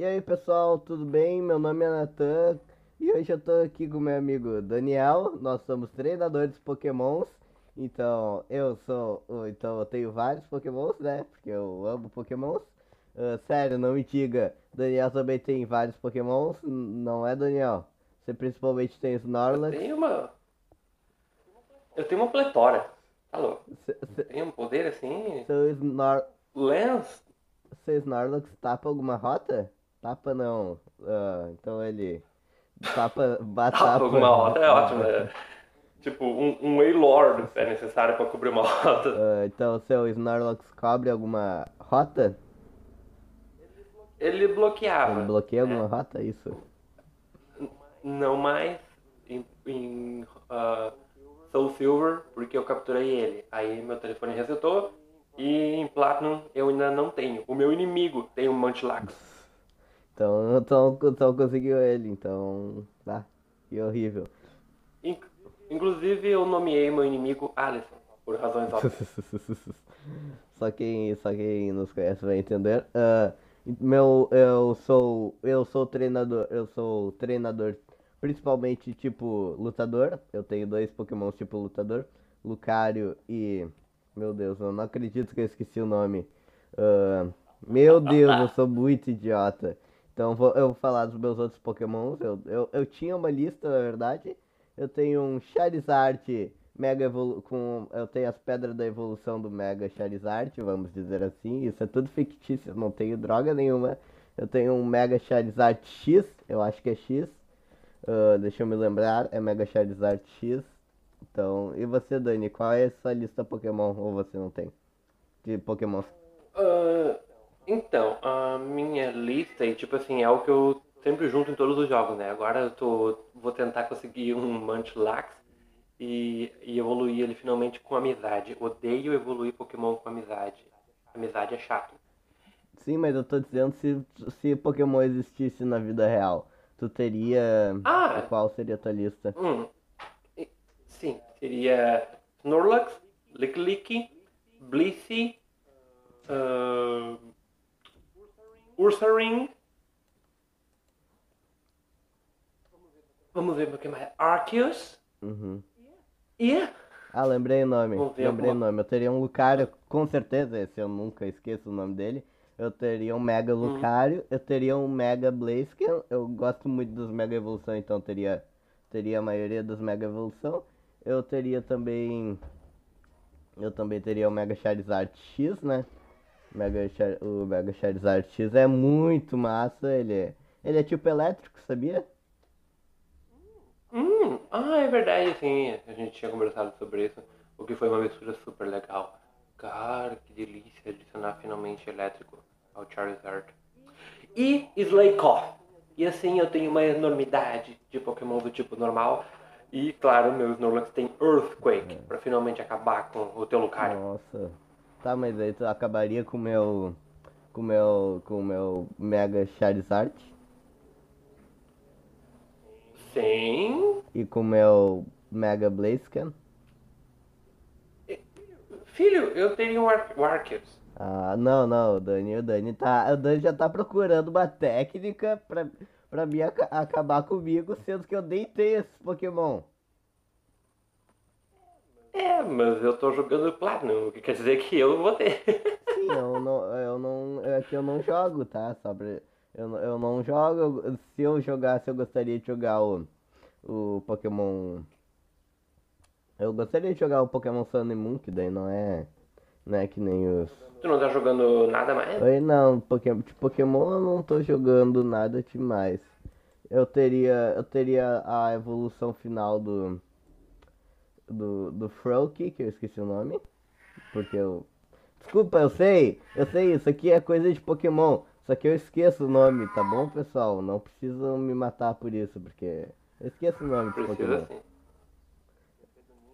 E aí pessoal, tudo bem? Meu nome é Natan e hoje eu tô aqui com meu amigo Daniel. Nós somos treinadores de Pokémons. Então eu sou. Então eu tenho vários Pokémons, né? Porque eu amo Pokémons. Uh, sério, não me diga. Daniel também tem vários Pokémons, não é Daniel? Você principalmente tem Snorlax. Eu tenho uma. Eu tenho uma pletora. Alô? Cê, Tem um poder assim? Seu Snor... Lance? Seu Snorlax tapa alguma rota? Tapa não. Uh, então ele. Tapa. Batapa. Tapa alguma rota é ótimo. É. Tipo, um, um Wailord é necessário pra cobrir uma rota. Uh, então seu Snorlax cobre alguma rota? Ele bloqueava. Ele bloqueia alguma é. rota, isso? Não mais em, em uh, Soul Silver, porque eu capturei ele. Aí meu telefone resetou e em Platinum eu ainda não tenho. O meu inimigo tem um Munchlax. Então, então, então conseguiu ele, então. Tá. Que horrível. Inclusive eu nomeei meu inimigo Alisson, por razões óbvias. só quem, só quem nos conhece vai entender. Uh, meu, eu sou, eu sou treinador, eu sou treinador principalmente tipo lutador. Eu tenho dois Pokémon tipo lutador, Lucario e meu Deus, eu não acredito que eu esqueci o nome. Uh, meu Deus, eu sou muito idiota. Então vou, eu vou falar dos meus outros Pokémons. Eu, eu, eu tinha uma lista, na verdade. Eu tenho um Charizard Mega Evolu com. Eu tenho as pedras da evolução do Mega Charizard, vamos dizer assim. Isso é tudo fictício, não tenho droga nenhuma. Eu tenho um Mega Charizard X, eu acho que é X. Uh, deixa eu me lembrar, é Mega Charizard X. Então, e você, Dani, qual é essa lista Pokémon ou você não tem? De Pokémon? Uh, então, a minha lista, e tipo assim, é o que eu sempre junto em todos os jogos, né? Agora eu tô, vou tentar conseguir um Munchlax e, e evoluir ele finalmente com amizade. Odeio evoluir Pokémon com amizade. Amizade é chato. Sim, mas eu tô dizendo se, se Pokémon existisse na vida real, tu teria. Ah! Qual seria a tua lista? Hum. Sim, seria Snorlax, Licklicky, Blissey, uh, Ursaring. Vamos ver o que mais. Arceus. Uhum. E. Ah, lembrei o nome. Lembrei o nome. Eu teria um Lucario, com certeza, esse eu nunca esqueço o nome dele. Eu teria um Mega hum. Lucario, hum. eu teria um Mega Blaziken. Eu gosto muito dos Mega Evolução, então teria, teria a maioria dos Mega Evolução eu teria também. Eu também teria o Mega Charizard X, né? Mega Char, o Mega Charizard X é muito massa, ele é, ele é tipo elétrico, sabia? Hum, ah, é verdade, sim. A gente tinha conversado sobre isso, o que foi uma mistura super legal. Cara, que delícia adicionar finalmente elétrico ao Charizard. E Slakoth. E assim eu tenho uma enormidade de Pokémon do tipo normal, e, claro, meu Snorlax tem Earthquake, é. pra finalmente acabar com o teu Lucario. Nossa. Tá, mas aí tu acabaria com o meu. Com o meu. Com o meu Mega Charizard? Sim. E com o meu Mega Blaziken? Filho, eu teria um Ar Arceus. Ah, não, não, o Dani, o Dani tá. O Dani já tá procurando uma técnica pra pra mim ac acabar comigo, sendo que eu nem tenho esses Pokémon. É, mas eu tô jogando Platinum, o que quer dizer que eu vou ter. Sim, eu não, eu não, é que eu não jogo, tá? Só pra, eu, eu não jogo, se eu jogasse eu gostaria de jogar o, o Pokémon... Eu gostaria de jogar o Pokémon Sun and Moon, que daí não é, não é que nem os Tu não tá jogando nada mais? Oi, não, Pokémon, de Pokémon eu não tô jogando nada demais. Eu teria, eu teria a evolução final do do, do Froakie, que eu esqueci o nome, porque eu Desculpa, eu sei, eu sei, isso aqui é coisa de Pokémon, só que eu esqueço o nome, tá bom, pessoal? Não precisam me matar por isso, porque eu esqueço o nome de Pokémon. Sim.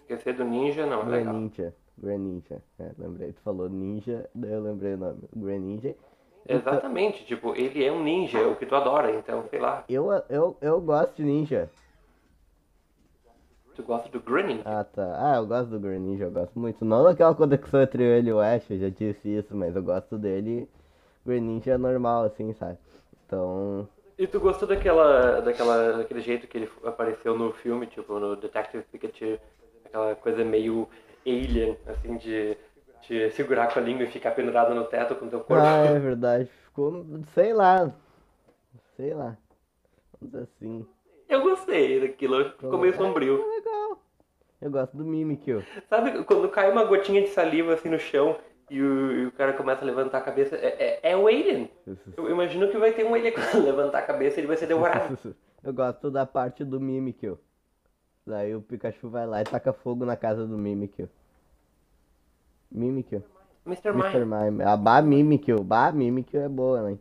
Esquecer do Ninja não é legal. Ninja. Greninja. É, lembrei, tu falou ninja, daí eu lembrei o nome. Greninja. Exatamente, então, tipo, ele é um ninja, é o que tu adora, então, sei lá. Eu, eu, eu gosto de ninja. Tu gosta do Greninja? Ah, tá. Ah, eu gosto do Greninja, eu gosto muito. Não daquela conexão entre ele e o Ash, eu já disse isso, mas eu gosto dele. Greninja é normal, assim, sabe? Então. E tu gostou daquela, daquela, daquele jeito que ele apareceu no filme, tipo, no Detective Pikachu? Aquela coisa meio alien, assim, de, de segurar com a língua e ficar pendurado no teto com teu corpo. Ah, é verdade. Ficou. Sei lá. Sei lá. Vamos dizer assim. Eu gostei daquilo, ficou meio sombrio. É legal. Eu gosto do Mimikyu. Sabe quando cai uma gotinha de saliva assim no chão e o, e o cara começa a levantar a cabeça? É, é, é o Alien. Eu imagino que vai ter um Alien quando levantar a cabeça ele vai ser devorado. Eu gosto da parte do Mimikyu. Daí o Pikachu vai lá e taca fogo na casa do Mimikyu. Mimikyu. Mr. Mr. Mime. Mime. A Ba Mimikyu. Ba Mimikyu é boa, né?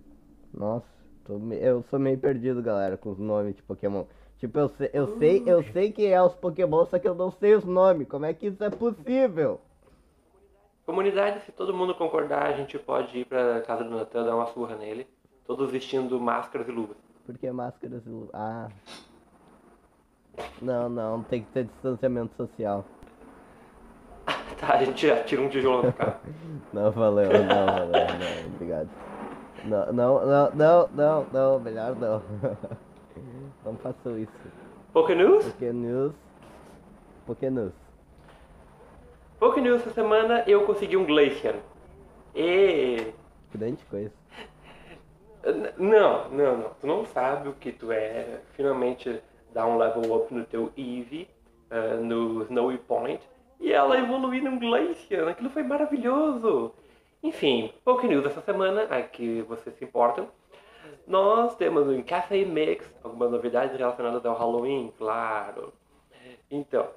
Nossa, me- eu sou meio perdido, galera, com os nomes de Pokémon. Tipo, eu sei, eu sei, eu sei quem é os Pokémon, só que eu não sei os nomes. Como é que isso é possível? Comunidade, se todo mundo concordar, a gente pode ir pra casa do Natan dar uma surra nele. Todos vestindo máscaras e luvas. Porque máscaras e lu- Ah. Não, não, tem que ter distanciamento social. Tá, a gente já tira um tijolo no carro. Não valeu, não valeu, não, obrigado. Não, não, não, não, não, não, melhor não. Não façam isso. Pokénews? Pokénews. Pokénews. Pokénews essa semana eu consegui um Glacier. E... Grande coisa. Não, não, não. Tu não sabe o que tu é. Finalmente dá um level up no teu Eevee, eh, no Snowy Point. E ela evoluiu num Glacier. Aquilo foi maravilhoso. Enfim, Pokénews essa semana, a que vocês se importam. Nós temos um Café Mix, algumas novidades relacionadas ao Halloween, claro. Então,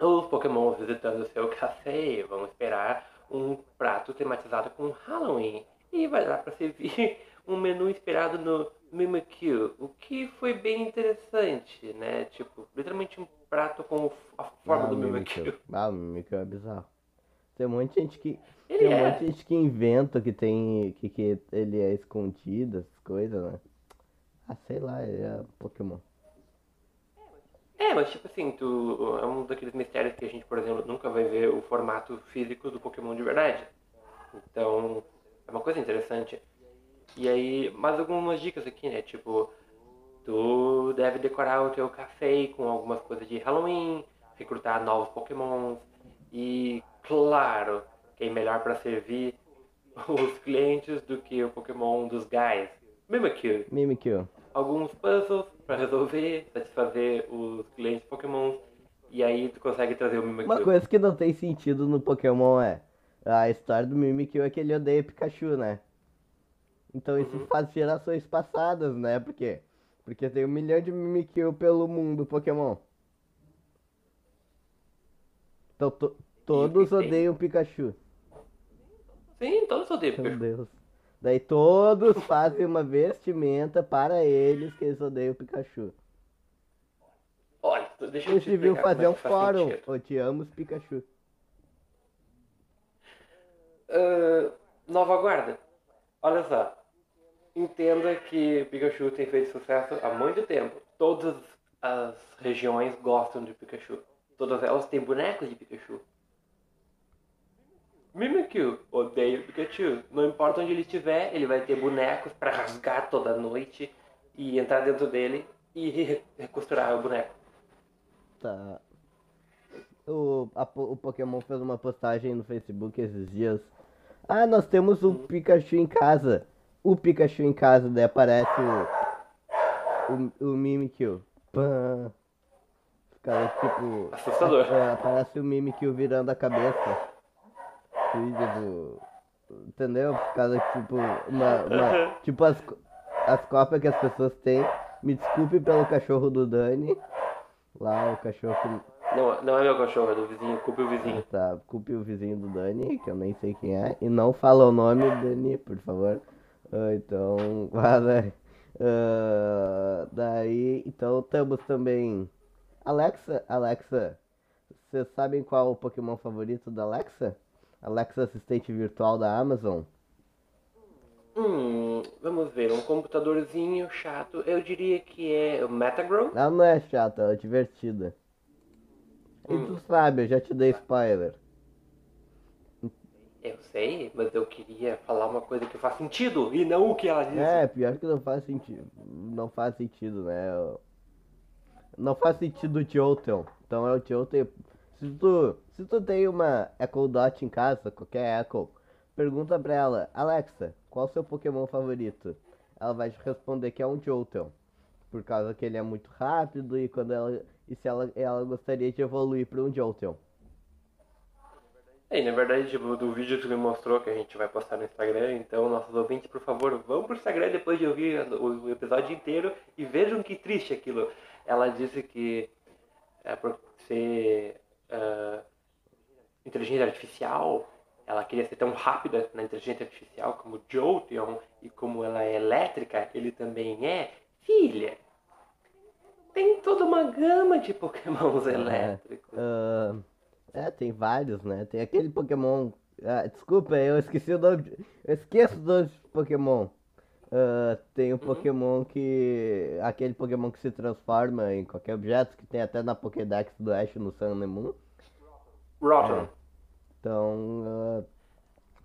os Pokémon visitando o seu café vão esperar um prato tematizado com Halloween. E vai dar para servir um menu inspirado no Mimikyu, o que foi bem interessante, né? Tipo, literalmente um prato com a forma Ah, do o Mimikyu. Ah, o Mimikyu é bizarro. Tem um monte de gente que. Ele tem um é. monte de gente que inventa que tem. Que, que ele é escondido, essas coisas, né? Ah, sei lá, ele é Pokémon. É, mas tipo assim, tu, é um daqueles mistérios que a gente, por exemplo, nunca vai ver o formato físico do Pokémon de verdade. Então, é uma coisa interessante. E aí, mais algumas dicas aqui, né? Tipo, tu deve decorar o teu café com algumas coisas de Halloween, recrutar novos Pokémons e, claro, quem melhor para servir os clientes do que o Pokémon dos guys? Mimikyu Mimikyu. alguns puzzles pra resolver, satisfazer os clientes Pokémon. E aí tu consegue trazer o Mimikyu. Uma coisa que não tem sentido no Pokémon é. A história do Mimikyu é que ele odeia Pikachu, né? Então isso Uhum. faz gerações passadas, né? Por quê? Porque tem um milhão de Mimikyu pelo mundo Pokémon. Então to- todos tem? odeiam Pikachu. Sim, todos odeiam Meu Pikachu. Deus. Daí todos fazem uma vestimenta para eles que eles odeiam Pikachu. Olha, tu- deixa eu te deviam explicar fazer um é faz fórum. sentido. Odiamos Pikachu. Ah, nova guarda. Olha só. Entenda que Pikachu tem feito sucesso há muito tempo. Todas as regiões gostam de Pikachu. Todas elas têm bonecos de Pikachu. Mimikyu odeia o Pikachu. Não importa onde ele estiver, ele vai ter bonecos para rasgar toda noite e entrar dentro dele e re- recosturar o boneco. Tá. O, a o Pokémon fez uma postagem no Facebook esses dias. Ah, nós temos um Pikachu em casa. O Pikachu em casa, daí aparece o. O, o Mimikyu. Pã. Cara, tipo. Assustador. É, aparece o Mimikyu virando a cabeça. Cuida do. Entendeu? Por causa, tipo, uma. uma- tipo, as, as cópias que as pessoas têm. Me desculpe pelo cachorro do Dani. Lá, o cachorro que. Não, não é meu cachorro, é do vizinho. Culpe o vizinho. Tá, culpe o vizinho do Dani, que eu nem sei quem é. E não fala o nome, Dani, por favor. Ah, então, vale. Ah, daí, então temos também. Alexa, Alexa, vocês sabem qual o Pokémon favorito da Alexa? Alexa assistente virtual da Amazon? Hum, vamos ver, um computadorzinho chato. Eu diria que é o Metagrow. Ela não é chata, ela é divertida. E tu sabe, eu já te dei spoiler. Eu sei, mas eu queria falar uma coisa que faz sentido e não o que ela disse. É, pior que não faz sentido. Não faz sentido, né? Não faz sentido o Jolteon. Então é o Jolteon. Se tu, se tu tem uma Echo Dot em casa, qualquer Echo, pergunta pra ela, Alexa, qual seu Pokémon favorito? Ela vai te responder que é um Jolteon. Por causa que ele é muito rápido e quando ela. E se ela, ela gostaria de evoluir para um Jolteon. É, e na verdade, tipo, do vídeo que tu me mostrou que a gente vai postar no Instagram, então nossos ouvintes, por favor, vão pro Instagram depois de ouvir o episódio inteiro e vejam que triste aquilo. Ela disse que é ser uh, inteligência artificial, ela queria ser tão rápida na inteligência artificial como Jolteon e como ela é elétrica, ele também é. Filha, tem toda uma gama de pokémons É, elétricos. ah, é, tem vários, né? Tem aquele Pokémon. ah, desculpa, eu esqueci o nome. de- Eu esqueço os nomes de Pokémon. Ah, tem o Pokémon que. Aquele Pokémon que se transforma em qualquer objeto, que tem até na Pokédex do Ash no Sun and Moon. Rotom. Então.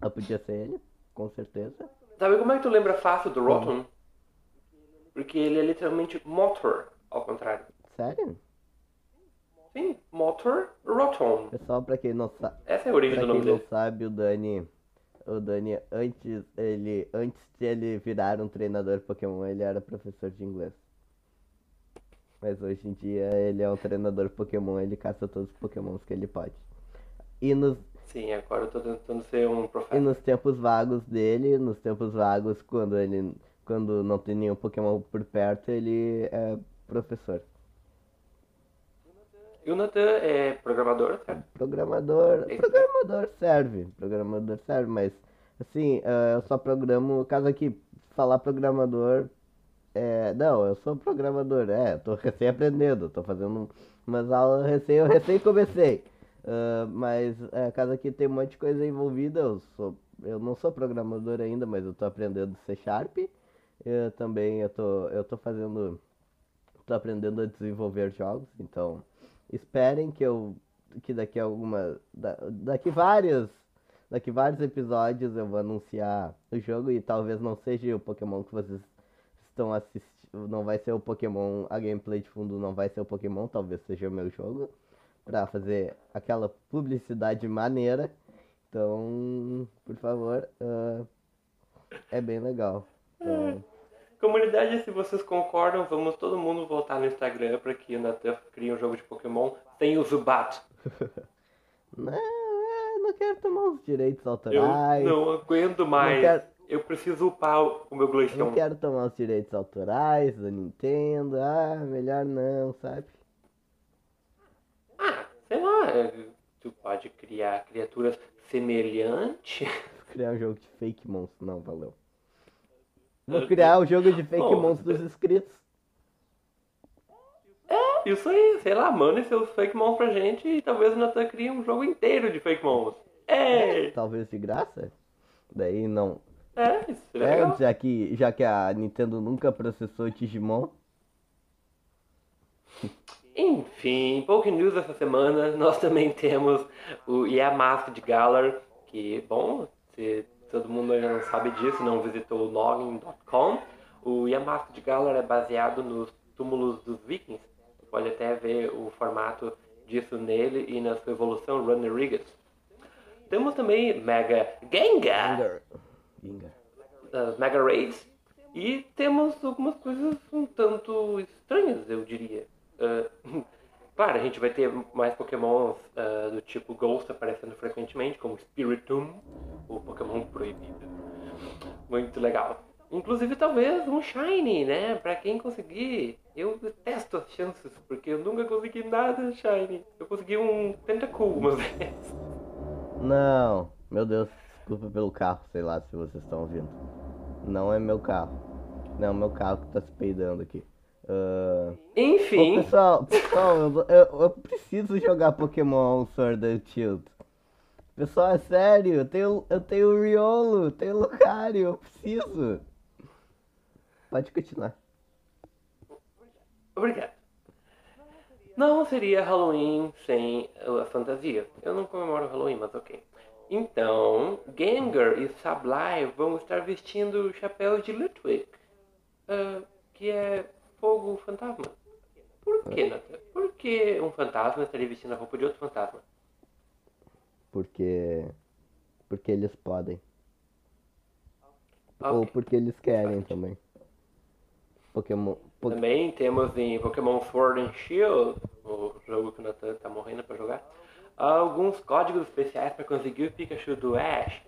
ah, eu podia ser ele, com certeza. Sabe como é que tu lembra fácil do Rotom? Porque ele é literalmente motor, ao contrário. Sério? Sim, motor Rotom. Pessoal, pra quem não sabe. Essa é a origem Pra do quem nome não dele. sabe, o Dani, o Dani antes ele antes de ele virar um treinador Pokémon, ele era professor de inglês. Mas hoje em dia ele é um treinador Pokémon, ele caça todos os Pokémons que ele pode. E nos, Sim, agora eu tô tentando ser um e professor. nos tempos vagos dele, nos tempos vagos quando ele quando não tem nenhum Pokémon por perto, ele é professor. E o é programador, certo? Programador, Esse- programador serve, programador serve, mas assim, eh, eu só programo, caso aqui falar programador, é, não, eu sou programador, é, tô recém aprendendo, tô fazendo umas aulas recém, eu recém comecei, Ah, mas é, caso aqui tem um monte de coisa envolvida, eu sou, eu não sou programador ainda, mas eu tô aprendendo C Sharp, eu também eu tô, eu tô fazendo, tô aprendendo a desenvolver jogos, então esperem que eu que daqui a alguma da- daqui vários daqui vários episódios eu vou anunciar o jogo e talvez não seja o Pokémon que vocês estão assistindo, não vai ser o Pokémon, a gameplay de fundo não vai ser o Pokémon, talvez seja o meu jogo pra fazer aquela publicidade maneira. Então, por favor, ah, é bem legal. Então, Comunidade, se vocês concordam, vamos todo mundo voltar no Instagram para que o Nathan crie um jogo de Pokémon sem o Zubat. não, não quero tomar os direitos Eu autorais. não aguento mais. quero- Eu preciso upar o meu Eu Glaceon. não quero tomar os direitos autorais da Nintendo. Ah, melhor não, sabe? É, tu pode criar criaturas semelhantes. Criar um jogo de fake monstro. Não, valeu. Vou criar o jogo de fake Bom, monstros inscritos. Isso aí, sei lá, mandem seus fake mons pra gente e talvez Nathan crie um jogo inteiro de fake mons. É, Talvez de graça. Daí não. é, isso É, legal. já que, já que a Nintendo nunca processou Digimon. Enfim, Poké News essa semana, nós também temos o Yamask de Galar, que, bom, se todo mundo ainda não sabe disso, não visitou o login.com, o Yamask de Galar é baseado nos túmulos dos vikings, você pode até ver o formato disso nele e na sua evolução Runerigas. Temos também Mega Gengar, Mega Raids. E temos algumas coisas um tanto estranhas, eu diria. Ah, claro, a gente vai ter mais pokémons ah, do tipo Ghost aparecendo frequentemente, como Spiritomb, o Pokémon proibido. Muito legal. Inclusive, talvez um Shiny, né? Pra quem conseguir. Eu detesto as chances, porque eu nunca consegui nada Shiny. Eu consegui um Tentacool uma vez. Não, meu Deus, desculpa pelo carro, sei lá se vocês estão ouvindo. Não é meu carro. Não, é meu carro que tá se peidando aqui. Ah, Ô, Enfim, pessoal, pessoal, eu, eu, eu preciso jogar Pokémon Sword and Shield. Pessoal, é sério, eu tenho, eu tenho o Riolo, eu tenho o Lucario, eu preciso. Pode continuar. Obrigado. Não seria Halloween sem a fantasia. Eu não comemoro Halloween, mas ok. Então, Gengar e Sableye vão estar vestindo chapéus de Ludwig, uh, que é fogo fantasma. Por que, Nathan? Por que um fantasma estaria vestindo a roupa de outro fantasma? Porque. Porque eles podem. Ok. Ou porque eles querem também. Pokémon. po- Também temos em Pokémon Sword and Shield, o jogo que o Nathan tá morrendo pra jogar, alguns códigos especiais para conseguir o Pikachu do Ash.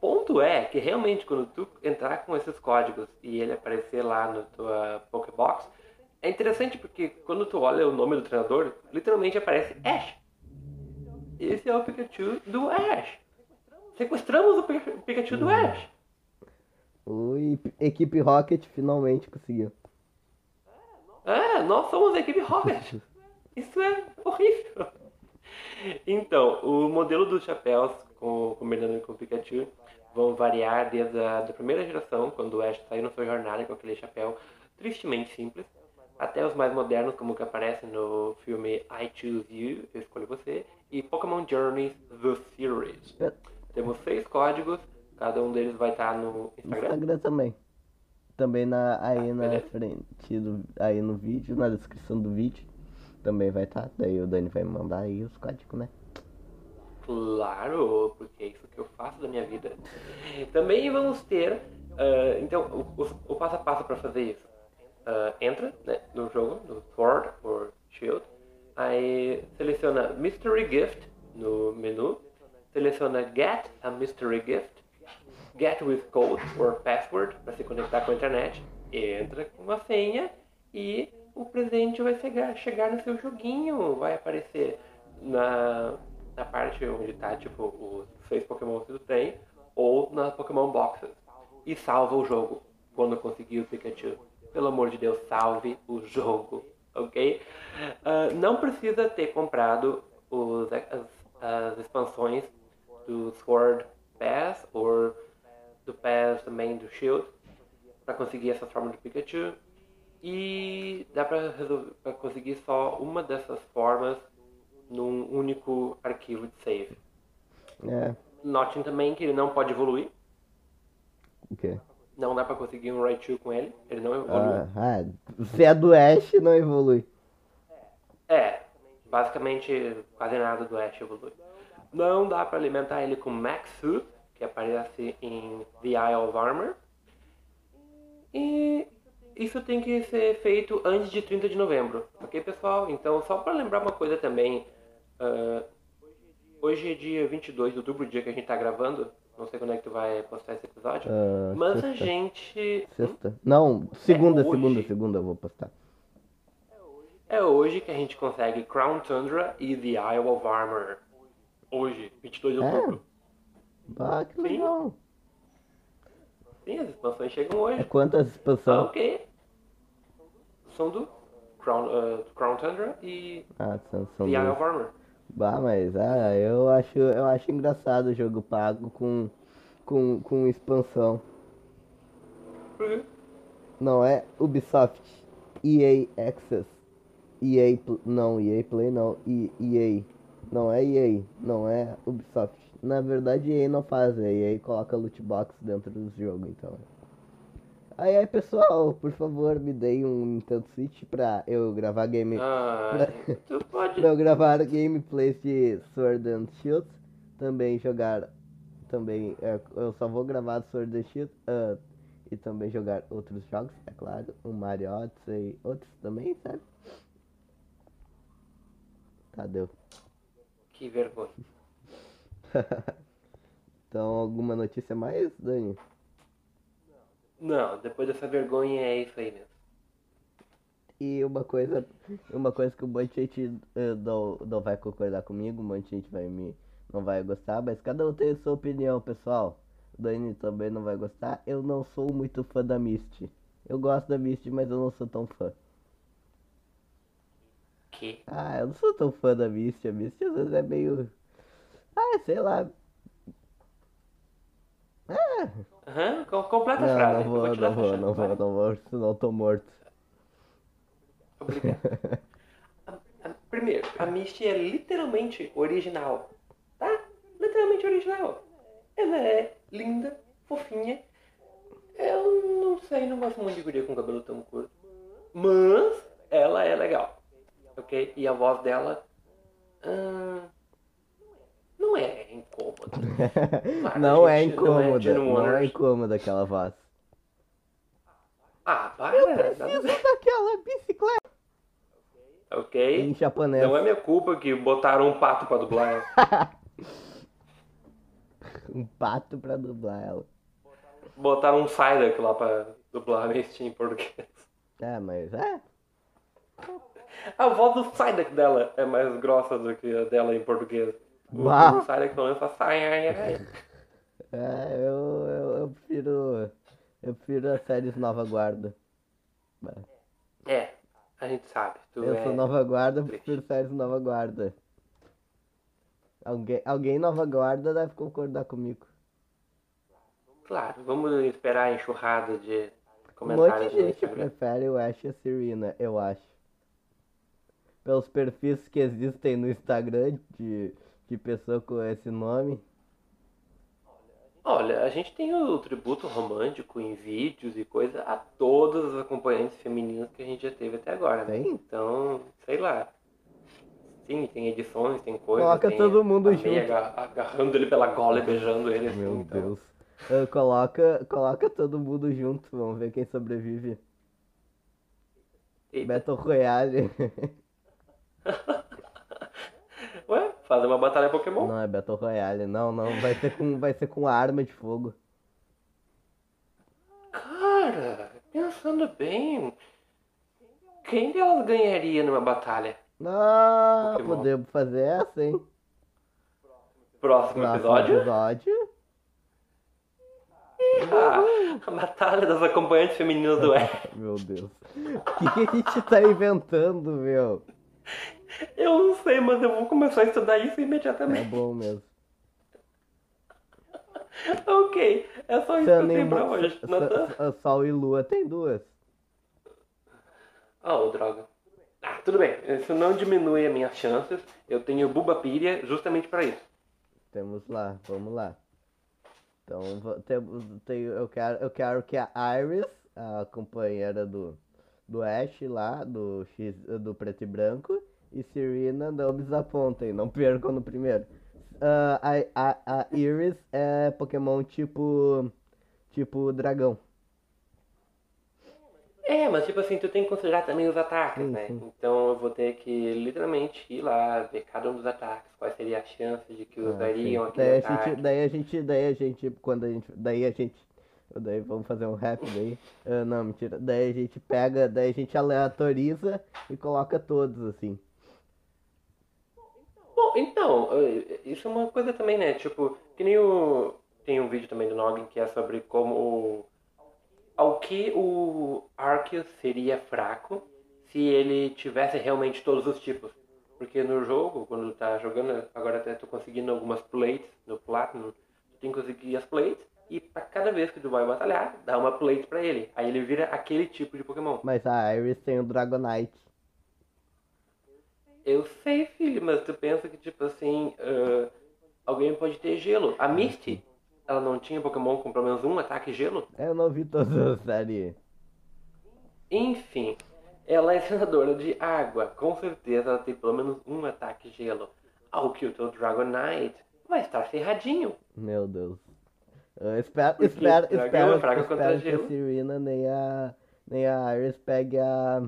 Ponto é que realmente quando tu entrar com esses códigos e ele aparecer lá no tua Pokébox, é interessante porque quando tu olha o nome do treinador, literalmente aparece Ash. Esse é o Pikachu do Ash. Sequestramos o Pika- o Pikachu do Ash. Ui, equipe Rocket finalmente conseguiu. É, nós somos a equipe Rocket. Isso é horrível. Então, o modelo dos chapéus, com, combinando com o Pikachu, vão variar desde a da primeira geração, quando o Ash saiu na sua jornada com aquele chapéu tristemente simples, até os mais modernos, como que aparece no filme I Choose You, Eu Escolho Você, e Pokémon Journeys The Series. É, Temos seis códigos, cada um deles vai estar no Instagram. Instagram também. Também na, aí na beleza. frente do, aí no vídeo, na descrição do vídeo. Também vai estar. Daí o Dani vai mandar aí os códigos, né? Claro, porque é isso que eu faço da minha vida. Também vamos ter, ah, então, o, o- o passo a passo para fazer isso. Ah, entra né, no jogo, no Sword or Shield, aí seleciona Mystery Gift no menu, seleciona Get a Mystery Gift, Get with Code or Password para se conectar com a internet, entra com uma senha e o presente vai chegar, chegar no seu joguinho, vai aparecer na, na parte onde tá tipo os seis Pokémon que tu tem ou nas Pokémon Boxes e salva o jogo quando conseguir o Pikachu. Pelo amor de Deus, salve o jogo, ok? Ah, não precisa ter comprado os, as, as expansões do Sword Pass ou do Pass também do Shield para conseguir essa forma do Pikachu. E dá para conseguir só uma dessas formas num único arquivo de save. É, Notem também que ele não pode evoluir. o quê? Não dá para conseguir um Raichu com ele. Ele não evolui. Ah, ah, se é do Ash, não evolui. É, basicamente quase nada do Ash evolui. Não dá para alimentar ele com Max Suit, que aparece em The Isle of Armor. E isso tem que ser feito antes de 30 de novembro, ok pessoal? Então, só para lembrar uma coisa também, ah, hoje é dia 22 de outubro, dia que a gente tá gravando, não sei quando é que tu vai postar esse episódio, Ah, mas a sexta. gente... Hum? Sexta. Não, segunda, É segunda, segunda eu vou postar. É hoje que a gente consegue Crown Tundra e The Isle of Armor. Hoje, 22 de É? outubro. Ah, que legal. Sim, as expansões chegam É hoje. quantas Ah, expansões? ok. São do Crown, ah, do Crown Tundra e Ah, são, são The Isle of Armor. Bah, mas ah, eu acho, eu acho engraçado o jogo pago com, com, com expansão. Não é Ubisoft, EA Access, EA, não, EA Play não, EA, não é EA, não é Ubisoft. Na verdade EA não faz, EA coloca loot box dentro do jogo, então. Aí aí pessoal, por favor me deem um Nintendo Switch pra eu gravar game, Ah, tu pode. pra eu gravar gameplays de Sword and Shield, também jogar, também, é, eu só vou gravar Sword and Shield, ah, e também jogar outros jogos, é claro, o Mario Odyssey e outros também, sabe? Tá, deu. Que vergonha. então, alguma notícia mais, Dani? Não, depois dessa vergonha é isso aí mesmo. E uma coisa, uma coisa que um monte de gente eh, não, não vai concordar comigo, um monte de gente vai me, não vai gostar, mas cada um tem a sua opinião, pessoal. O Dani também não vai gostar. Eu não sou muito fã da Misty. Eu gosto da Misty, mas eu não sou tão fã. Que? Ah, eu não sou tão fã da Misty. A Misty às vezes é meio. Ah, sei lá. Ah, Aham, com- completa a frase. não vou, não vou, não vou, não vou, senão eu tô morto. Obrigado. A- a- Primeiro, a Misty é literalmente original. Tá? literalmente original. Ela é linda, fofinha. Eu não sei, não gosto muito de guria com cabelo tão curto. Mas ela é legal. Ok? E a voz dela. hum, não é incômoda. Claro, não, a é gente não é não é incômoda aquela voz. Ah, para! a ver, daquela bicicleta. Ok? Em japonês. Não é minha culpa que botaram um pato pra dublar. Um pato pra dublar ela. Botaram um Psyduck lá pra dublar nesse em português. É, mas é. A voz do Psyduck dela é mais grossa do que a dela em português. Uau. o Psyduck pelo menos sai, ai, ai. É, eu, eu, eu prefiro. Eu prefiro as séries Nova Guarda. É, a gente sabe. Eu é... sou Nova Guarda, eu prefiro séries Nova Guarda. Alguém, alguém Nova Guarda deve concordar comigo. Claro, vamos esperar a enxurrada de Um monte comentários de gente prefere o Ash e a Serena, eu acho. Pelos perfis que existem no Instagram de, de pessoa com esse nome. Olha, a gente tem o tributo romântico em vídeos e coisa a todas as acompanhantes femininas que a gente já teve até agora, né? Tem? Então, sei lá. Sim, tem edições, tem coisas. Coloca tem todo mundo a junto. aga- agarrando ele pela gola e beijando ele. assim, Meu então. Deus. Ah, coloca, coloca todo mundo junto, vamos ver quem sobrevive. Eita. Battle Royale. Fazer uma batalha Pokémon? Não é Battle Royale, não, não. Vai ser com, vai ser com arma de fogo. Cara, pensando bem, quem delas ganharia numa batalha? Ah, Pokémon. podemos fazer essa, hein? Próximo Próximo episódio? episódio. Ah, a batalha das acompanhantes femininas do Ash. Meu Deus. O que, que a gente tá inventando, meu? Eu não sei, mas eu vou começar a estudar isso É imediatamente. bom mesmo. Ok, é só isso que eu tenho pra hoje. Sol e Lua tem duas. Oh, droga. Ah, tudo bem, isso não diminui as minhas chances. Eu tenho Bubapiria justamente pra isso. Temos lá, vamos lá. Então, temos, eu, quero, eu quero que a Iris, a companheira do, do Ash lá, do, X, do preto e branco, e Serena não desapontem, não percam no primeiro. Ah, a, a, a Iris é Pokémon tipo. Tipo dragão. É, mas tipo assim, tu tem que considerar também os ataques, Sim, né? sim. Então eu vou ter que literalmente ir lá, ver cada um dos ataques, quais seria a chance de que Ah, usariam sim. aquele daí a ataque. gente, daí a gente, daí a gente, quando a gente, daí a gente, daí vamos fazer um rap daí, Ah, não, mentira, daí a gente pega, daí a gente aleatoriza e coloca todos assim. Bom, então, isso é uma coisa também, né? Tipo, que nem o. Tem um vídeo também do Noggin que é sobre como. o- Ao que o Arceus seria fraco se ele tivesse realmente todos os tipos. Porque no jogo, quando tá jogando, agora até tô conseguindo algumas plates no Platinum, tu tem que conseguir as plates e pra cada vez que tu vai batalhar, dá uma plate pra ele. Aí ele vira aquele tipo de Pokémon. Mas a Iris tem o Dragonite. Eu sei, filho, mas tu pensa que, tipo assim, ah, alguém pode ter gelo. A Misty, ela não tinha Pokémon com pelo menos um ataque gelo? Eu não vi todas as séries. Enfim, ela é senadora de água. Com certeza ela tem pelo menos um ataque gelo. Ao que o teu Dragonite vai estar ferradinho. Meu Deus. Eu espero, Porque espero, espero, é fraco contra espero que a. Serena nem a, nem a Iris pegue a,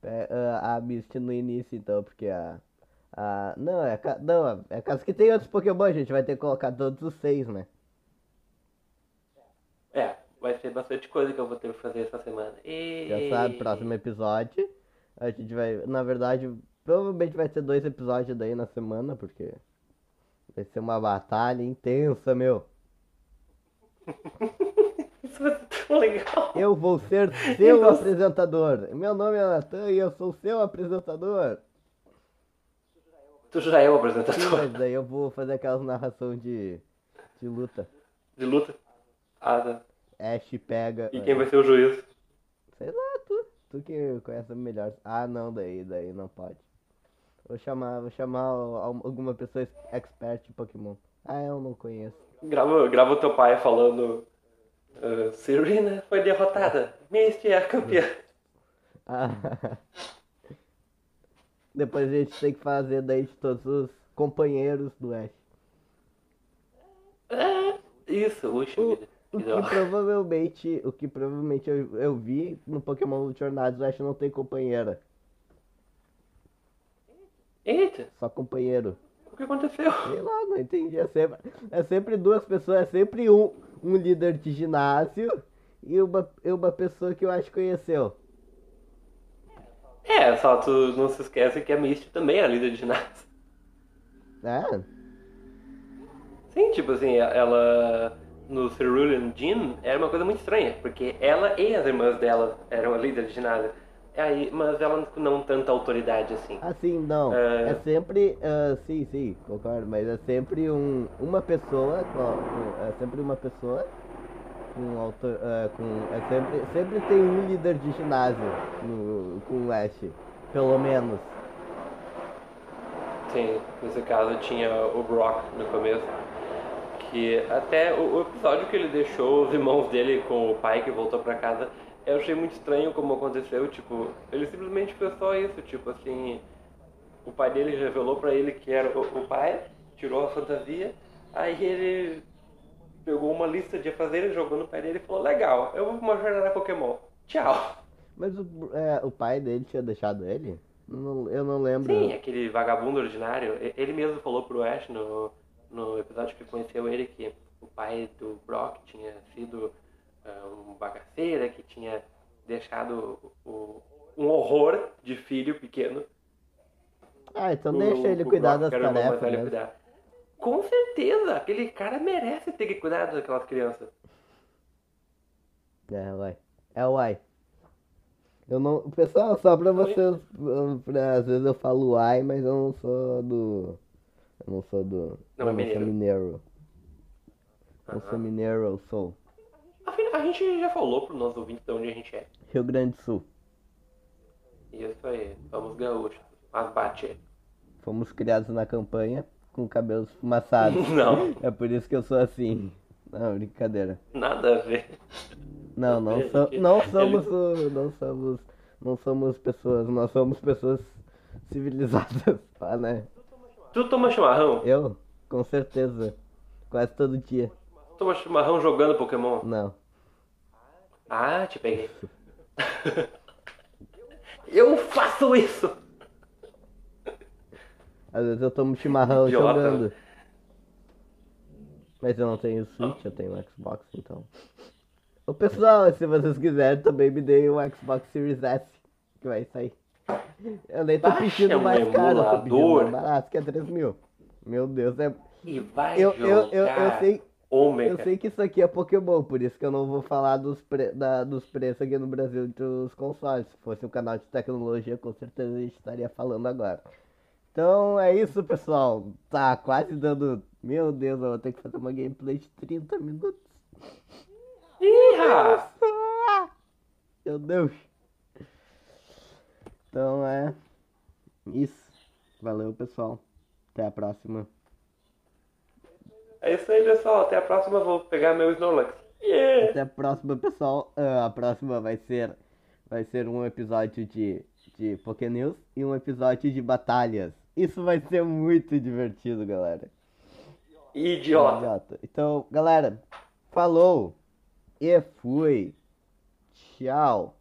pe- a, a Misty no início, então, porque a, a não, é, não, é caso que tem outros Pokémon, a gente vai ter que colocar todos os seis, né? É, vai ser bastante coisa que eu vou ter que fazer essa semana. E... Já sabe, próximo episódio, a gente vai, na verdade, provavelmente vai ter dois episódios daí na semana, porque vai ser uma batalha intensa, meu. Tão legal. Eu vou ser seu Então- apresentador. Meu nome é Natan e eu sou seu apresentador. Tu já é o Sim, apresentador mas daí eu vou fazer aquelas narração de, de luta. de luta. Ah, tá. Ash pega. E quem vai ser o juiz? Sei lá, tu. Tu que conhece melhor. Ah, não, daí, daí não pode. Vou chamar, vou chamar al- alguma pessoa expert em Pokémon. Ah, eu não conheço. Grava, grava o teu pai falando. Uh, Serena foi derrotada. Misty é a campeã. Ah. Depois a gente tem que fazer daí de todos os companheiros do Ash. Ah, isso, puxa O, o Que provavelmente, o que provavelmente eu, eu vi no Pokémon Jornadas, o Ash não tem companheira, Eita, só companheiro. o que aconteceu? Sei lá, não entendi. É sempre, é sempre duas pessoas, é sempre um, um líder de ginásio e uma, uma pessoa que o Ash conheceu. É, só tu não se esquece que a Misty também é a líder de ginásio. É? Sim, tipo assim, ela no Cerulean Gym era uma coisa muito estranha, porque ela e as irmãs dela eram a líder de ginásio. Aí, mas ela não tanta autoridade assim. Assim, não. É. É, sempre. ah, sim, sim, concordo. Mas é sempre um, uma pessoa. com- é sempre uma pessoa. Com, auto, ah, com é sempre, sempre tem um líder de ginásio no, com o Ash. Pelo menos. Sim, nesse caso tinha o Brock no começo. Que até o, o episódio que ele deixou os irmãos dele com o pai que voltou pra casa, eu achei muito estranho como aconteceu. Tipo, ele simplesmente fez só isso. Tipo assim, o pai dele revelou pra ele que era o, o pai, tirou a fantasia, aí ele pegou uma lista de afazeres, jogou no pai dele e falou: Legal, eu vou uma jornada Pokémon. Tchau. Mas o, é, o pai dele tinha deixado ele? Não- eu não lembro. Sim, aquele vagabundo ordinário. Ele mesmo falou pro Ash no, no episódio que conheceu ele que o pai do Brock tinha sido um bagaceira, que tinha deixado o, um horror de filho pequeno. Ah, então pro- deixa ele cuidar das o tarefas. mesmo. cuidar. Com certeza, aquele cara merece ter que cuidar daquelas crianças. É, uai. É, uai. Eu não. Pessoal, só pra vocês. Pra, às vezes eu falo uai, mas eu não sou do. Eu não sou do. Não é eu não sou mineiro. mineiro. Não sou mineiro, eu sou. Afinal, a gente já falou pro nosso ouvinte de onde a gente é. Rio Grande do Sul. Isso aí, somos gaúchos. Mas bate. Fomos criados na campanha com cabelos esfumaçados. Não, É por isso que eu sou assim. Não, brincadeira. nada a ver. Não, não, so, não somos o- não somos não somos pessoas, nós somos pessoas civilizadas, pá, né? Tu toma chimarrão? Eu, com certeza, quase todo dia. Toma chimarrão jogando Pokémon? Não. Ah, te peguei. Eu faço isso! Às vezes eu tomo chimarrão Idiota. jogando. Mas eu não tenho Switch, eu tenho Xbox, então. Ô pessoal, se vocês quiserem, também me deem um Xbox Series S, que vai sair. Eu nem tô Baixa pedindo um mais caro, eu tô pedindo mais barato, que é 3 mil. Meu Deus, é... E vai Eu, jogar eu, eu, eu sei, Ômega. Eu sei que isso aqui é Pokémon, por isso que eu não vou falar dos, pre- da- dos preços aqui no Brasil dos consoles. Se fosse um canal de tecnologia, com certeza a gente estaria falando agora. Então é isso, pessoal. Tá quase dando. Meu Deus, eu vou ter que fazer uma gameplay de 30 minutos. Ih, Meu Deus. Então é. Isso. Valeu, pessoal. Até a próxima. É isso aí, pessoal. Até a próxima. Vou pegar meu Snorlax. Yeah! Até a próxima, pessoal. Ah, a próxima vai ser vai ser um episódio de de Pokénews e um episódio de batalhas. Isso vai ser muito divertido, galera. Idiota. Idiota. Então, galera, falou e fui. Tchau.